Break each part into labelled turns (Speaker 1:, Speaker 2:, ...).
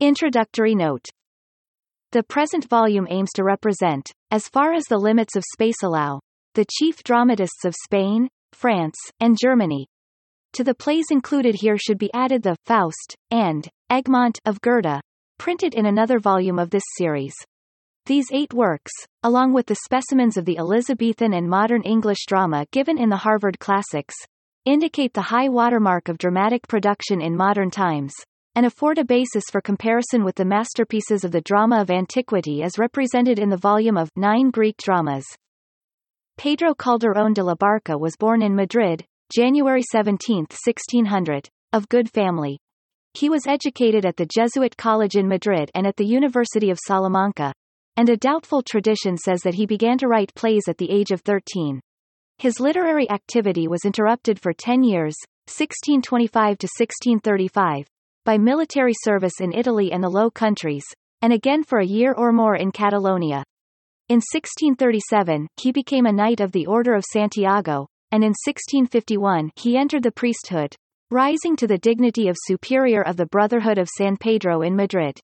Speaker 1: Introductory note The present volume aims to represent, as far as the limits of space allow, the chief dramatists of Spain, France, and Germany. To the plays included here should be added the Faust, and Egmont of Goethe, printed in another volume of this series. These eight works, along with the specimens of the Elizabethan and modern English drama given in the Harvard Classics, indicate the high watermark of dramatic production in modern times, and afford a basis for comparison with the masterpieces of the drama of antiquity as represented in the volume of Nine Greek Dramas. Pedro Calderón de la Barca was born in Madrid, January 17, 1600, of good family. He was educated at the Jesuit College in Madrid and at the University of Salamanca, and a doubtful tradition says that he began to write plays at the age of 13. His literary activity was interrupted for 10 years, 1625 to 1635, by military service in Italy and the Low Countries, and again for a year or more in Catalonia. In 1637, he became a Knight of the Order of Santiago, and in 1651 he entered the priesthood, rising to the dignity of Superior of the Brotherhood of San Pedro in Madrid.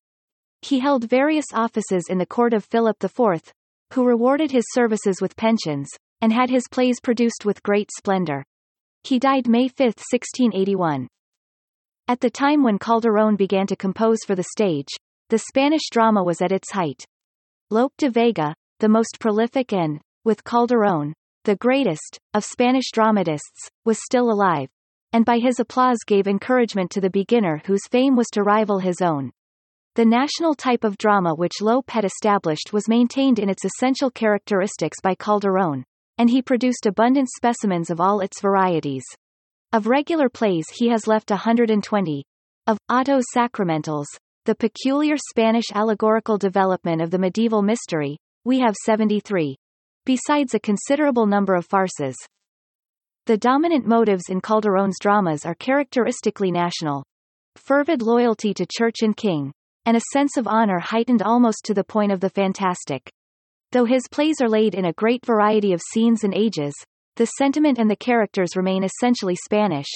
Speaker 1: He held various offices in the court of Philip IV, who rewarded his services with pensions, and had his plays produced with great splendor. He died May 5, 1681. At the time when Calderón began to compose for the stage, the Spanish drama was at its height. Lope de Vega, the most prolific and, with Calderón, the greatest, of Spanish dramatists, was still alive, and by his applause gave encouragement to the beginner whose fame was to rival his own. The national type of drama which Lope had established was maintained in its essential characteristics by Calderón, and he produced abundant specimens of all its varieties. Of regular plays he has left 120. Of autos sacramentales, the peculiar Spanish allegorical development of the medieval mystery, we have 73. Besides a considerable number of farces. The dominant motives in Calderón's dramas are characteristically national. Fervid loyalty to church and king, and a sense of honor heightened almost to the point of the fantastic. Though his plays are laid in a great variety of scenes and ages, the sentiment and the characters remain essentially Spanish,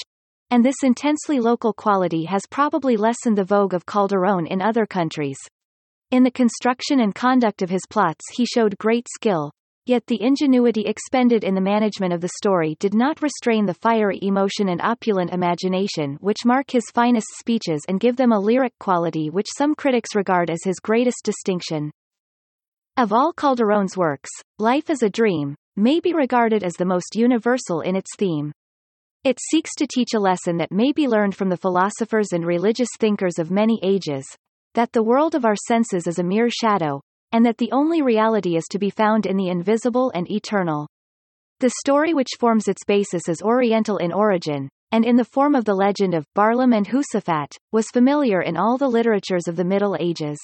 Speaker 1: and this intensely local quality has probably lessened the vogue of Calderón in other countries. In the construction and conduct of his plots he showed great skill, Yet the ingenuity expended in the management of the story did not restrain the fiery emotion and opulent imagination which mark his finest speeches and give them a lyric quality which some critics regard as his greatest distinction. Of all Calderón's works, Life is a Dream, may be regarded as the most universal in its theme. It seeks to teach a lesson that may be learned from the philosophers and religious thinkers of many ages, that the world of our senses is a mere shadow, and that the only reality is to be found in the invisible and eternal. The story which forms its basis is Oriental in origin, and in the form of the legend of Barlaam and Josaphat, was familiar in all the literatures of the Middle Ages.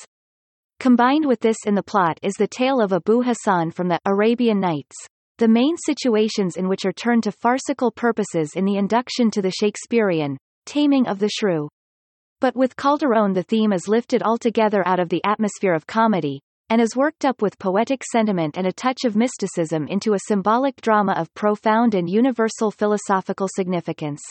Speaker 1: Combined with this in the plot is the tale of Abu Hassan from the Arabian Nights, the main situations in which are turned to farcical purposes in the induction to the Shakespearean, Taming of the Shrew. But with Calderón the theme is lifted altogether out of the atmosphere of comedy, and is worked up with poetic sentiment and a touch of mysticism into a symbolic drama of profound and universal philosophical significance.